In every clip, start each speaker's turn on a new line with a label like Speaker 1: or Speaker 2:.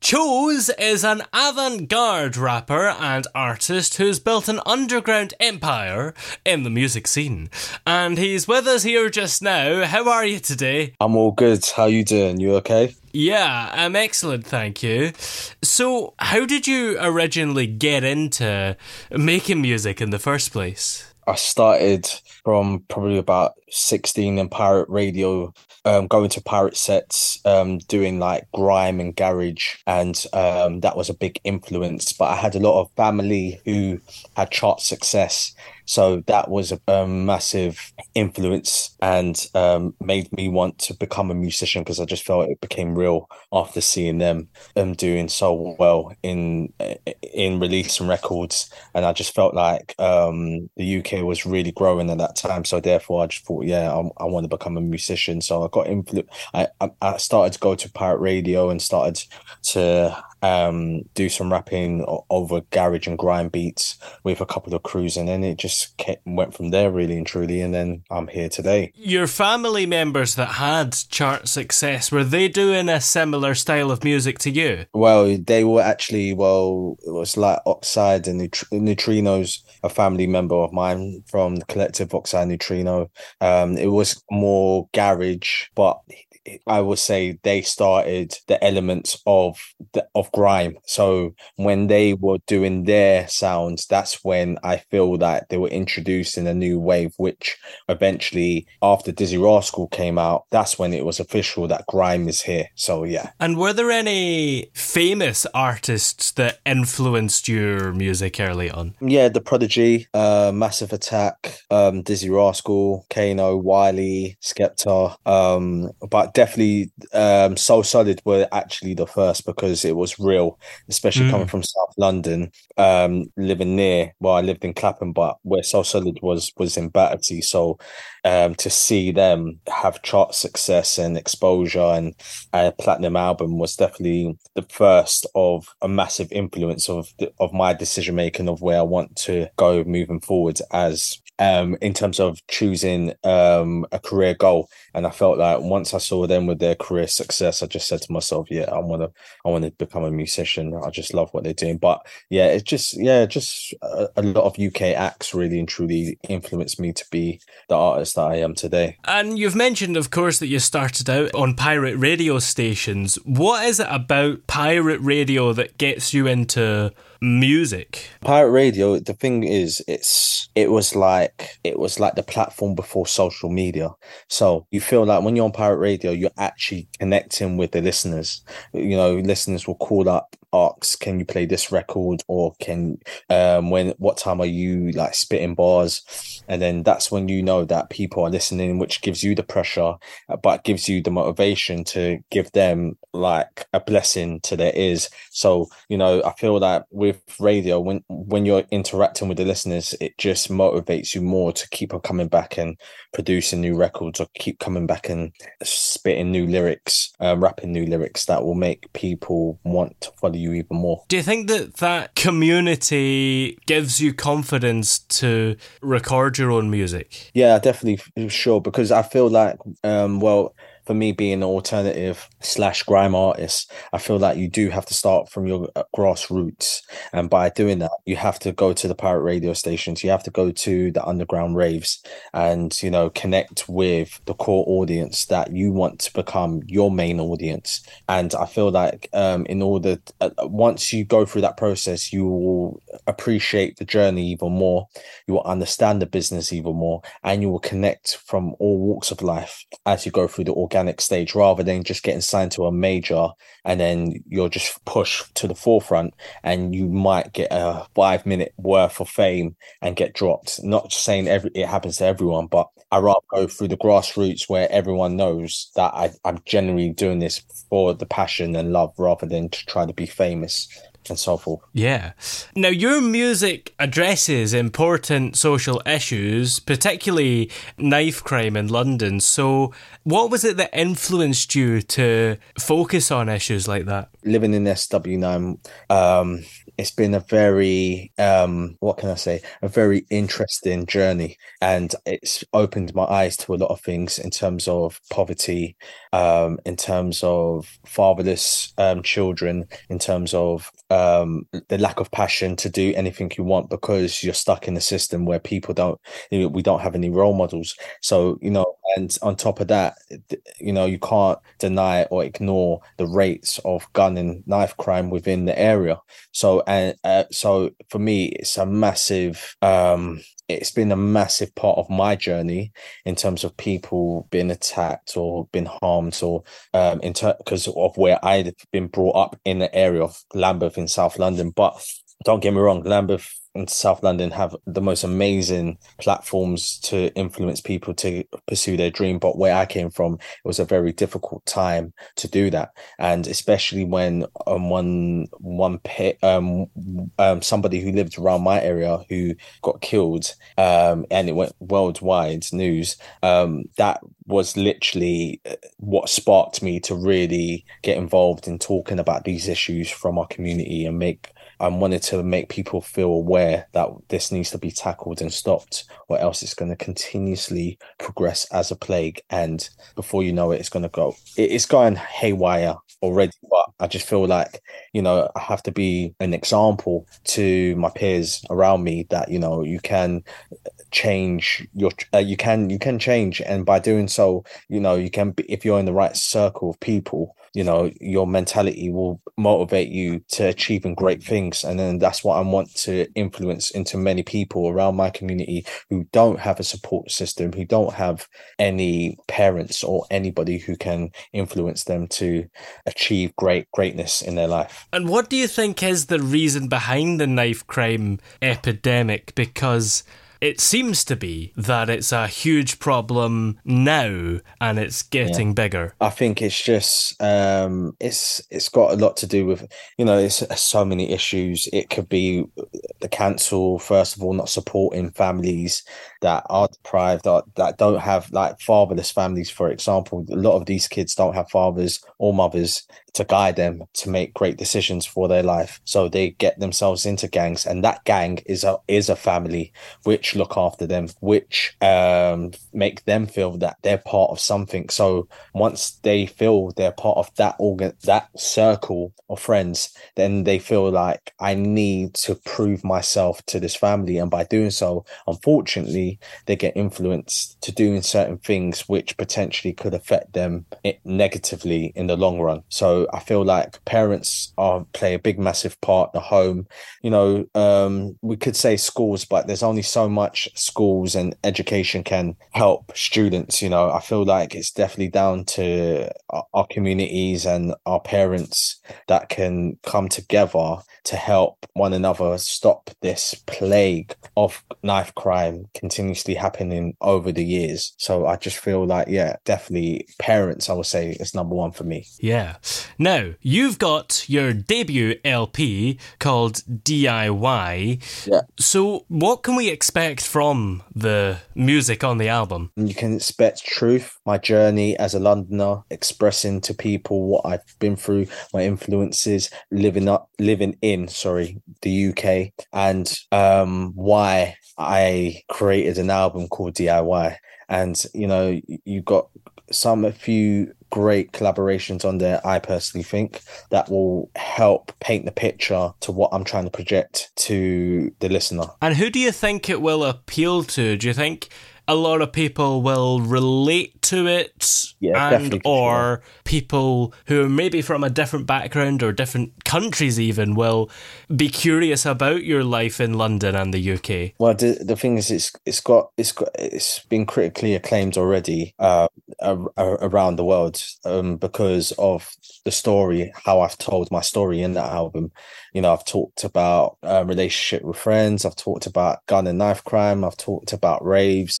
Speaker 1: CHOZE is an avant garde rapper and artist who's built an underground empire in the music scene. And he's with us here just now. How are you today?
Speaker 2: I'm all good. How you doing? You okay?
Speaker 1: Yeah, I'm excellent, thank you. So, how did you originally get into making music in the first place?
Speaker 2: I started from probably about 16 and pirate radio, um, going to pirate sets, um, doing like grime and garage. And um, that was a big influence. But I had a lot of family who had chart success. So that was a, a massive influence and um, made me want to become a musician because I just felt it became real after seeing them um, doing so well in in releasing records, and I just felt like um, the UK was really growing at that time. So therefore, I just thought, yeah, I, I want to become a musician. So I got influ- I, I I started to go to pirate radio and started to um, do some rapping over garage and grime beats with a couple of crews, and then it just kept, went from there, really and truly. And then I'm here today.
Speaker 1: Your family members that had chart success, were they doing a similar style of music to you?
Speaker 2: Well, they were actually well. It was like Oxide and Neut- Neutrinos, a family member of mine from the collective Oxide Neutrino. Um, it was more garage, but I would say they started the elements of the, of grime. So when they were doing their sounds, that's when I feel that they were introducing a new wave, which eventually, after Dizzee Rascal came out, that's when it was official that grime is here. So yeah.
Speaker 1: And were there any famous artists that influenced your music early on?
Speaker 2: Yeah, The Prodigy, uh, Massive Attack, um, Dizzee Rascal, Kano, Wiley, Skepta. Um, but definitely um, So Solid were actually the first because it was real, especially
Speaker 1: Mm.
Speaker 2: coming from South London, um, living near. Well, I lived in Clapham, but where So Solid was was in Battersea. So um, to see them have chart success and exposure and a platinum album was definitely the first of a massive influence of the, of my decision making of where I want to go moving forward as um in terms of choosing um a career goal. And I felt like once I saw them with their career success I just said to myself yeah I want to I want to become a musician. I just love what they're doing. But yeah it's just yeah just a, a lot of UK acts really and truly influenced me to be the artist that I am today.
Speaker 1: And you've mentioned, of course, that you started out on pirate radio stations. What is it about pirate radio that gets you into music?
Speaker 2: Pirate radio, the thing is, it's it was like it was like the platform before social media. So you feel like when you're on pirate radio, you're actually connecting with the listeners. You know, listeners will call up, ask, "Can you play this record?" or "Can um when what time are you like spitting bars?" And then that's when you know that people are listening, which gives you the pressure, uh, but gives you the motivation to give them like a blessing to their ears. So you know, I feel that with radio, when when you're interacting with the listeners, it just motivates you more to keep on coming back and producing new records, or keep coming back and spitting new lyrics, um, rapping new lyrics that will make people want to follow you even more.
Speaker 1: Do you think that that community gives you confidence to record your own music?
Speaker 2: Yeah, definitely sure. Because I feel like, um, well, for me being an alternative slash grime artist, I feel like you do have to start from your uh, grassroots. And by doing that, you have to go to the pirate radio stations, you have to go to the underground raves and, you know, connect with the core audience that you want to become your main audience. And I feel like um, in order, uh, once you go through that process, you will appreciate the journey even more. You will understand the business even more, and you will connect from all walks of life as you go through the organic stage, rather than just getting signed to a major and then you're just pushed to the forefront, and you might get a five minute worth of fame and get dropped. Not saying every it happens to everyone, but I rather go through the grassroots where everyone knows that I, I'm generally doing this for the passion and love rather than to try to be famous and so forth.
Speaker 1: Yeah. Now, your music addresses important social issues, particularly knife crime in London. So, what was it that influenced you to focus on issues like that?
Speaker 2: Living in SW9, um, it's been a very um, what can I say? A very interesting journey, and it's opened my eyes to a lot of things in terms of poverty, um, in terms of fatherless um, children, in terms of um, the lack of passion to do anything you want because you're stuck in a system where people don't, you know, we don't have any role models. So you know, and on top of that, you know, you can't deny or ignore the rates of gun and knife crime within the area. So and uh, so for me, it's a massive. Um, it's been a massive part of my journey in terms of people being attacked or been harmed or um in because ter- of where I'd been brought up in the area of Lambeth in South London. But don't get me wrong, Lambeth in South London have the most amazing platforms to influence people to pursue their dream. But where I came from, it was a very difficult time to do that, and especially when um, one one pit um, um somebody who lived around my area who got killed, um, and it went worldwide news. Um, that was literally uh, what sparked me to really get involved in talking about these issues from our community and make I wanted to make people feel aware that this needs to be tackled and stopped, or else it's going to continuously progress as a plague. And before you know it, it's going to go, it's going haywire already. But I just feel like, you know, I have to be an example to my peers around me that, you know, you can change your uh, you can you can change and by doing so you know you can be, if you're in the right circle of people you know your mentality will motivate you to achieving great things and then that's what i want to influence into many people around my community who don't have a support system who don't have any parents or anybody who can influence them to achieve great greatness in their life.
Speaker 1: And what do you think is the reason behind the knife crime epidemic? Because it seems to be that it's a huge problem now and it's getting yeah. bigger.
Speaker 2: I think it's just um, it's it's got a lot to do with you know it's so many issues. It could be the council first of all not supporting families that are deprived that, that don't have like fatherless families for example. A lot of these kids don't have fathers or mothers to guide them to make great decisions for their life. So they get themselves into gangs and that gang is a is a family which look after them which um make them feel that they're part of something. So once they feel they're part of that organ that circle of friends then they feel like i need to prove myself to this family. And by doing so unfortunately they get influenced to doing certain things which potentially could affect them negatively in the long run. So I feel like parents are play a big massive part. The home, you know, um, we could say schools, but there's only so much schools and education can help students. You know, I feel like it's definitely down to our communities and our parents that can come together to help one another stop this plague of knife crime continuously happening over the years. So I just feel like, yeah, definitely parents, I would say, is number one for me.
Speaker 1: Yeah. Now, you've got your debut LP called DIY.
Speaker 2: Yeah.
Speaker 1: So what can we expect from the music on the album?
Speaker 2: You can expect truth, my journey as a Londoner, expressing to people what I've been through, my influences, living up, living in sorry the UK and um, why I created an album called DIY and you know you got some a few great collaborations on there, I personally think, that will help paint the picture to what I'm trying to project to the listener.
Speaker 1: And who do you think it will appeal to? Do you think a lot of people will relate to it
Speaker 2: Yeah,
Speaker 1: and or people who are maybe from a different background or different countries even will be curious about your life in London and the UK.
Speaker 2: Well, the the thing is, it's it's got it's got it's been critically acclaimed already uh, ar- ar- around the world um, because of the story, how I've told my story in that album. You know, I've talked about uh, relationship with friends, I've talked about gun and knife crime, I've talked about raves.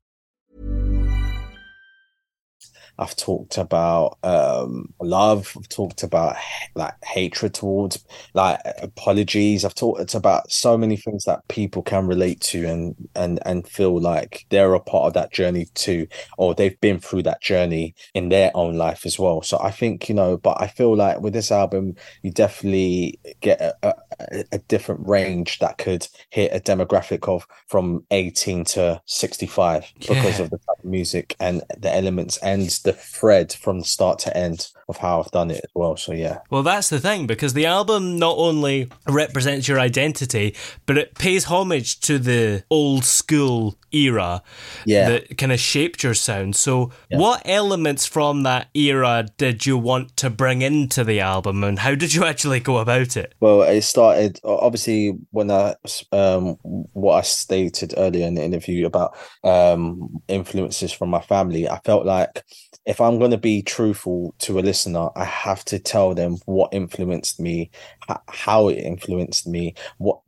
Speaker 2: I've talked about um, love. I've talked about like hatred towards like apologies. I've talked about so many things that people can relate to and and and feel like they're a part of that journey too, or they've been through that journey in their own life as well. So I think you know, but I feel like with this album, you definitely get a, a, a different range that could hit a demographic of from 18 to 65 because
Speaker 1: Yeah.
Speaker 2: of the music and the elements and the thread from start to end of how I've done it as well. So yeah.
Speaker 1: Well, that's the thing because the album not only represents your identity, but it pays homage to the old school era
Speaker 2: Yeah.
Speaker 1: that kind of shaped your sound. So, what elements from that era did you want to bring into the album, and how did you actually go about it?
Speaker 2: Well, it started obviously when I um what I stated earlier in the interview about um influences from my family. I felt like if I'm going to be truthful to a listener, I have to tell them what influenced me, how it influenced me, what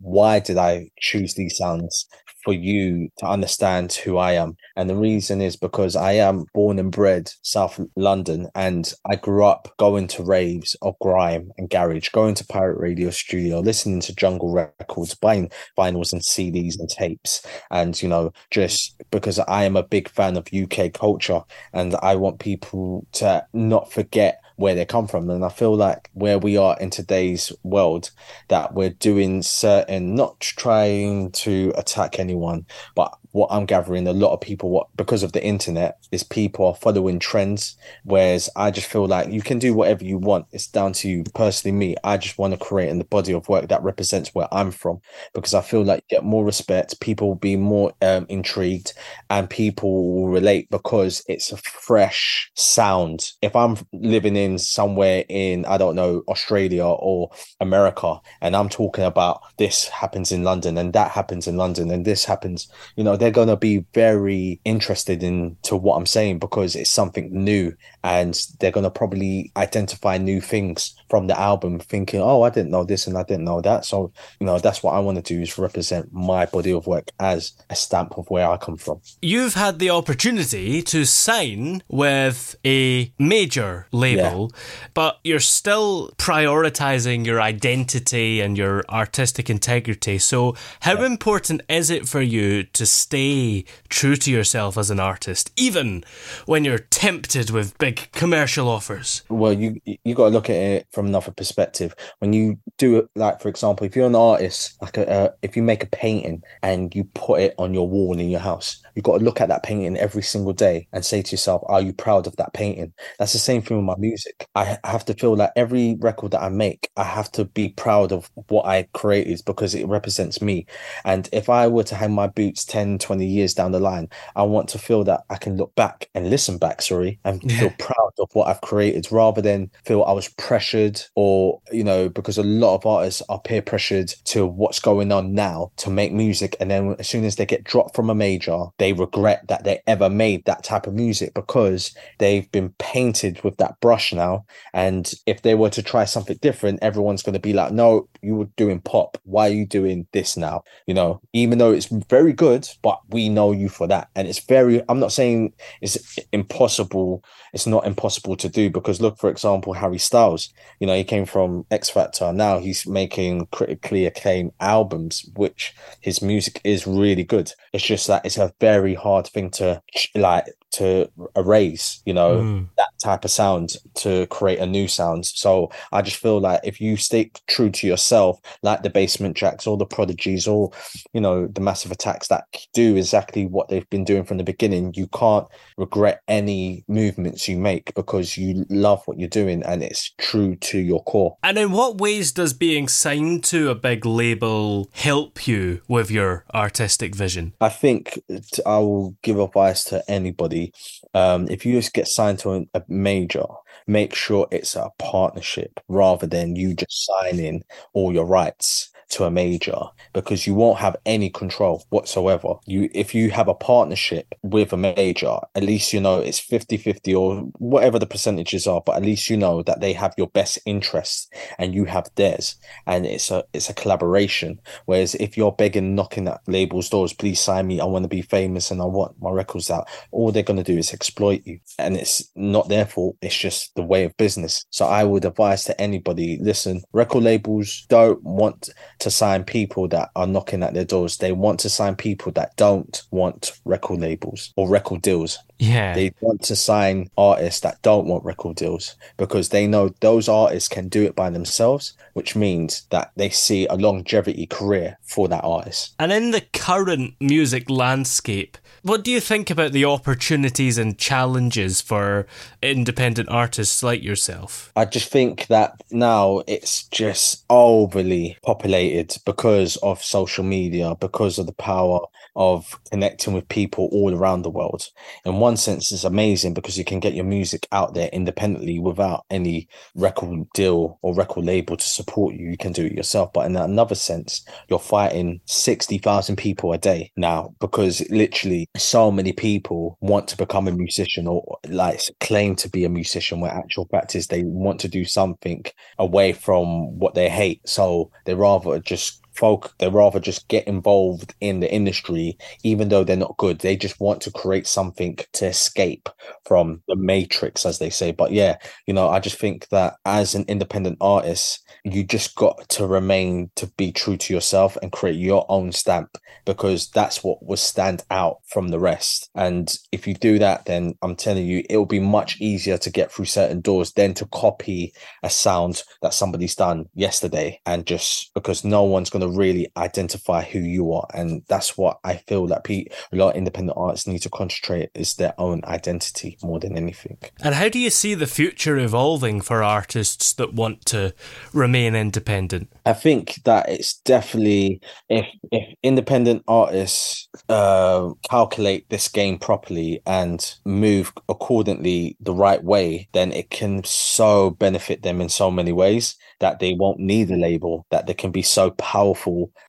Speaker 2: why did I choose these sounds for you to understand who I am. And the reason is because I am born and bred South London and I grew up going to raves of grime and garage, going to pirate radio studio, listening to jungle records, buying vinyls and CDs and tapes. And, you know, just because I am a big fan of UK culture and I want people to not forget where they come from. And I feel like where we are in today's world, that we're doing certain, not trying to attack anyone, but what I'm gathering, a lot of people, what because of the internet, is people are following trends. Whereas I just feel like you can do whatever you want. It's down to you. Personally, me, I just want to create in the body of work that represents where I'm from because I feel like you get more respect, people will be more um, intrigued, and people will relate because it's a fresh sound. If I'm living in somewhere in, I don't know, Australia or America, and I'm talking about this happens in London and that happens in London and this happens, you know, they're going to be very interested into what I'm saying because it's something new and they're going to probably identify new things from the album thinking oh i didn't know this and i didn't know that so you know that's what i want to do is represent my body of work as a stamp of where i come from
Speaker 1: you've had the opportunity to sign with a major label yeah. but you're still prioritizing your identity and your artistic integrity so how yeah. important is it for you to stay true to yourself as an artist even when you're tempted with big commercial offers?
Speaker 2: Well, you you got to look at it from another perspective. When you do it, like for example, if you're an artist, like a, uh, if you make a painting and you put it on your wall in your house, you've got to look at that painting every single day and say to yourself, "Are you proud of that painting?" That's the same thing with my music. I have to feel that every record that I make, I have to be proud of what I created because it represents me. And if I were to hang my boots 10, 20 years down the line, I want to feel that I can look back and listen back, sorry, and feel proud of what I've created rather than feel I was pressured or, you know, because a lot of artists are peer pressured to what's going on now to make music. And then as soon as they get dropped from a major, they regret that they ever made that type of music because they've been painted with that brush now. And if they were to try something different, everyone's going to be like, no, you were doing pop. Why are you doing this now? You know, even though it's very good, but we know you for that. And it's very, I'm not saying it's impossible. It's not impossible to do because look, for example, Harry Styles, you know, he came from X Factor. Now he's making critically acclaimed albums, which his music is really good. It's just that it's a very hard thing to like to erase, you know, mm. that type of sound to create a new sound. So I just feel like if you stick true to yourself, like the Basement Jaxx or the prodigies or, you know, the massive attacks that do exactly what they've been doing from the beginning, you can't regret any movements you make because you love what you're doing and it's true to your core.
Speaker 1: And in what ways does being signed to a big label help you with your artistic vision?
Speaker 2: I think I will give advice to anybody um, if you just get signed to a major, make sure it's a partnership rather than you just signing all your rights to a major because you won't have any control whatsoever. You if you have a partnership with a major, at least you know it's 50-50 or whatever the percentages are, but at least you know that they have your best interests and you have theirs. And it's a it's a collaboration. Whereas if you're begging, knocking at labels' doors, please sign me, I want to be famous and I want my records out, all they're gonna do is exploit you. And it's not their fault, it's just the way of business. So I would advise to anybody, listen, record labels don't want to sign people that are knocking at their doors. They want to sign people that don't want record labels or record deals.
Speaker 1: Yeah.
Speaker 2: They want to sign artists that don't want record deals because they know those artists can do it by themselves, which means that they see a longevity career for that artist.
Speaker 1: And in the current music landscape, what do you think about the opportunities and challenges for independent artists like yourself?
Speaker 2: I just think that now it's just overly populated because of social media, because of the power of connecting with people all around the world. In one sense, it's amazing because you can get your music out there independently without any record deal or record label to support you. You can do it yourself. But in another sense, you're fighting 60,000 people a day now because literally so many people want to become a musician or like claim to be a musician where actual fact is they want to do something away from what they hate. So they rather just folk they rather just get involved in the industry even though they're not good. They just want to create something to escape from the matrix as they say. But yeah you know i just think that as an independent artist you just got to remain to be true to yourself and create your own stamp because that's what will stand out from the rest. And if you do that then i'm telling you it will be much easier to get through certain doors than to copy a sound that somebody's done yesterday and just because no one's going to to really identify who you are. And that's what I feel that Pete, a lot of independent artists need to concentrate is their own identity more than anything.
Speaker 1: And how do you see the future evolving for artists that want to remain independent?
Speaker 2: I think that it's definitely if if independent artists uh, calculate this game properly and move accordingly the right way, then it can so benefit them in so many ways that they won't need a label, that they can be so powerful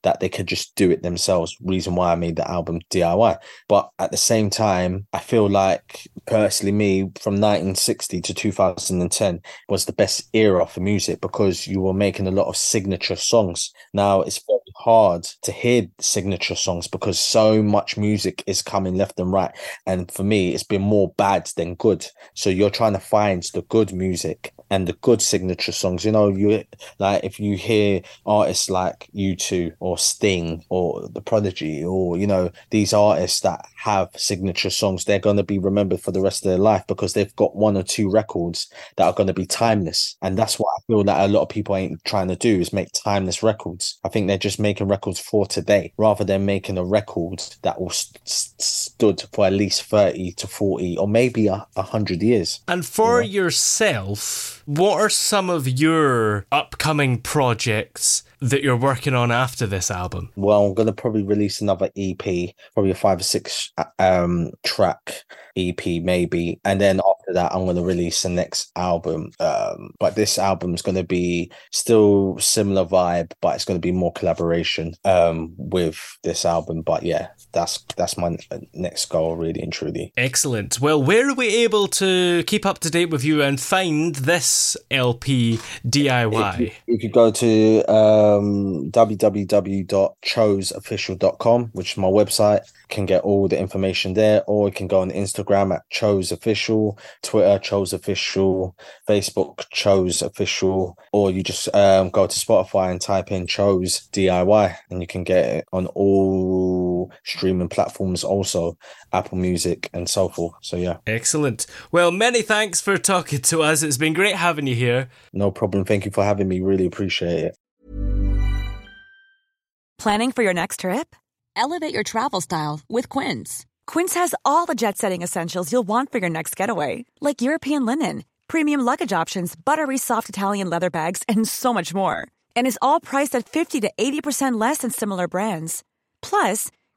Speaker 2: that they could just do it themselves. Reason why I made the album DIY. But at the same time, I feel like personally, me from 1960 to 2010 was the best era for music because you were making a lot of signature songs. Now it's very hard to hear signature songs because so much music is coming left and right. And for me, it's been more bad than good. So you're trying to find the good music and the good signature songs. You know, you like if you hear artists like U2 or Sting or The Prodigy or you know these artists that have signature songs, they're going to be remembered for the rest of their life because they've got one or two records that are going to be timeless. And that's what I feel that a lot of people ain't trying to do is make timeless records. I think they're just making records for today rather than making a record that will st- stood for at least 30 to 40 or maybe a, a hundred years.
Speaker 1: And for yourself, what are some of your upcoming projects that you're working on after this album?
Speaker 2: Well, I'm gonna probably release another EP, probably a five or six um track EP maybe, and then after that, I'm gonna release the next album. Um, but this album is gonna be still similar vibe, but it's gonna be more collaboration um with this album. But yeah, that's that's my next goal, really and truly.
Speaker 1: Excellent. Well, where are we able to keep up to date with you and find this LP DIY?
Speaker 2: You, you could go to um, www.chozeofficial.com, which is my website. Can get all the information there, or you can go on Instagram at CHOZE Official, Twitter CHOZE Official, Facebook CHOZE Official, or you just um, go to Spotify and type in CHOZE DIY, and you can get it on all streaming platforms, also Apple Music and so forth. So yeah,
Speaker 1: Excellent. Well, many thanks for talking to us. It's been great having you here.
Speaker 2: no problem. Thank you for having me. Really appreciate it.
Speaker 3: Planning for your next trip?
Speaker 4: Elevate your travel style with Quince.
Speaker 3: Quince has all the jet setting essentials you'll want for your next getaway, like European linen, premium luggage options, buttery soft Italian leather bags, and so much more. And is all priced at 50 to 80% less than similar brands. Plus,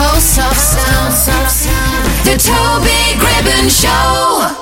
Speaker 5: Host of sound. The Toby Gribbon Show.